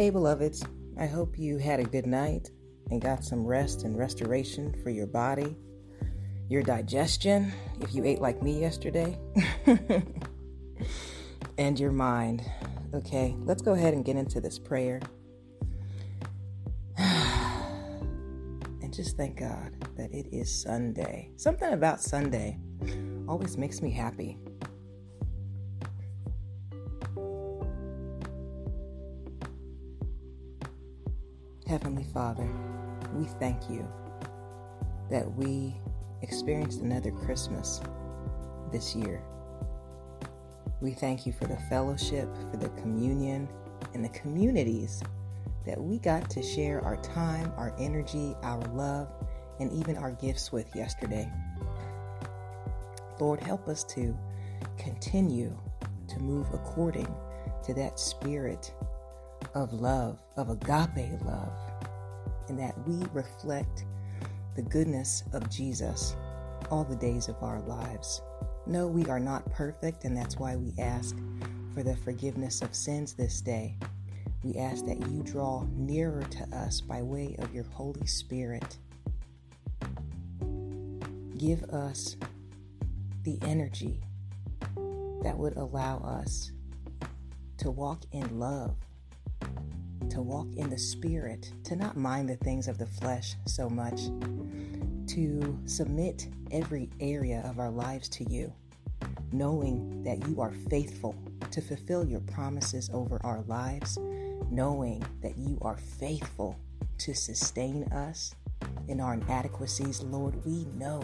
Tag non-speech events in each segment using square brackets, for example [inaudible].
Hey, beloveds, I hope you had a good night and got some rest and restoration for your body, your digestion, if you ate like me yesterday, [laughs] and your mind. Okay, let's go ahead and get into this prayer. [sighs] and just thank God that it is Sunday. Something about Sunday always makes me happy. Heavenly Father, we thank you that we experienced another Christmas this year. We thank you for the fellowship, for the communion, and the communities that we got to share our time, our energy, our love, and even our gifts with yesterday. Lord, help us to continue to move according to that spirit of love, of agape love, and that we reflect the goodness of Jesus all the days of our lives. No, we are not perfect, and that's why we ask for the forgiveness of sins this day. We ask that you draw nearer to us by way of your Holy Spirit. Give us the energy that would allow us to walk in love to walk in the Spirit, to not mind the things of the flesh so much, to submit every area of our lives to you, knowing that you are faithful to fulfill your promises over our lives, knowing that you are faithful to sustain us in our inadequacies. Lord, we know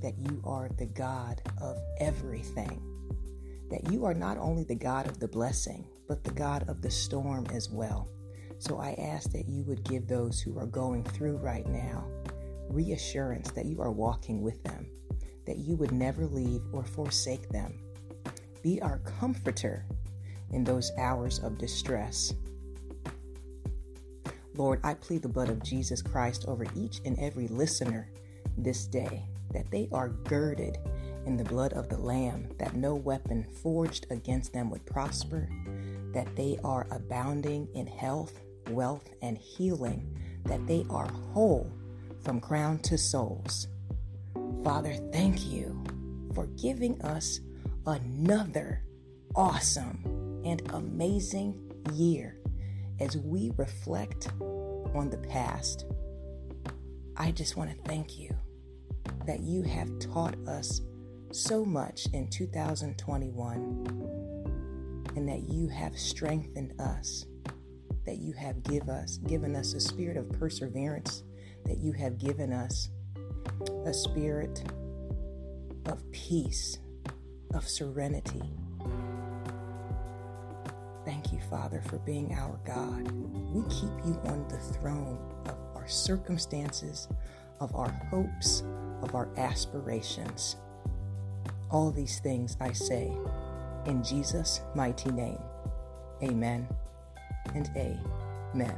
that you are the God of everything, that you are not only the God of the blessing, but the God of the storm as well. So I ask that you would give those who are going through right now reassurance that you are walking with them, that you would never leave or forsake them. Be our comforter in those hours of distress. Lord, I plead the blood of Jesus Christ over each and every listener this day, that they are girded in the blood of the Lamb, that no weapon forged against them would prosper, that they are abounding in health, wealth, and healing, that they are whole from crown to soles. Father, thank you for giving us another awesome and amazing year as we reflect on the past. I just want to thank you that you have taught us so much in 2021 and that you have strengthened us, that you have give us, given us a spirit of perseverance, that you have given us a spirit of peace, of serenity. Thank you, Father, for being our God. We keep you on the throne of our circumstances, of our hopes, of our aspirations. All these things I say in Jesus' mighty name. Amen and amen.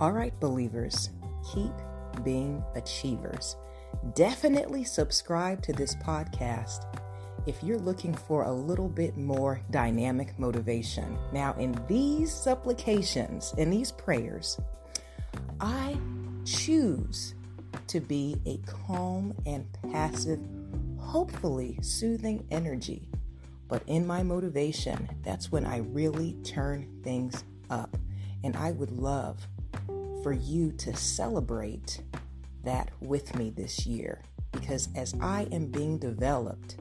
All right, believers, keep being achievers. Definitely subscribe to this podcast if you're looking for a little bit more dynamic motivation. Now, in these supplications, in these prayers, I choose to be a calm and passive hopefully soothing energy. But in my motivation, that's when I really turn things up. And I would love for you to celebrate that with me this year. Because as I am being developed,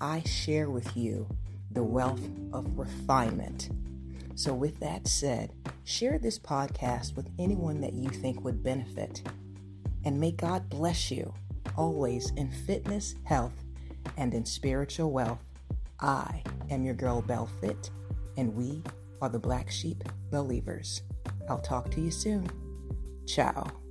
I share with you the wealth of refinement. So, with that said, share this podcast with anyone that you think would benefit. And may God bless you always in fitness, health, and in spiritual wealth. I am your girl Bell Fit, and we are the Black Sheep Believers. I'll talk to you soon. Ciao.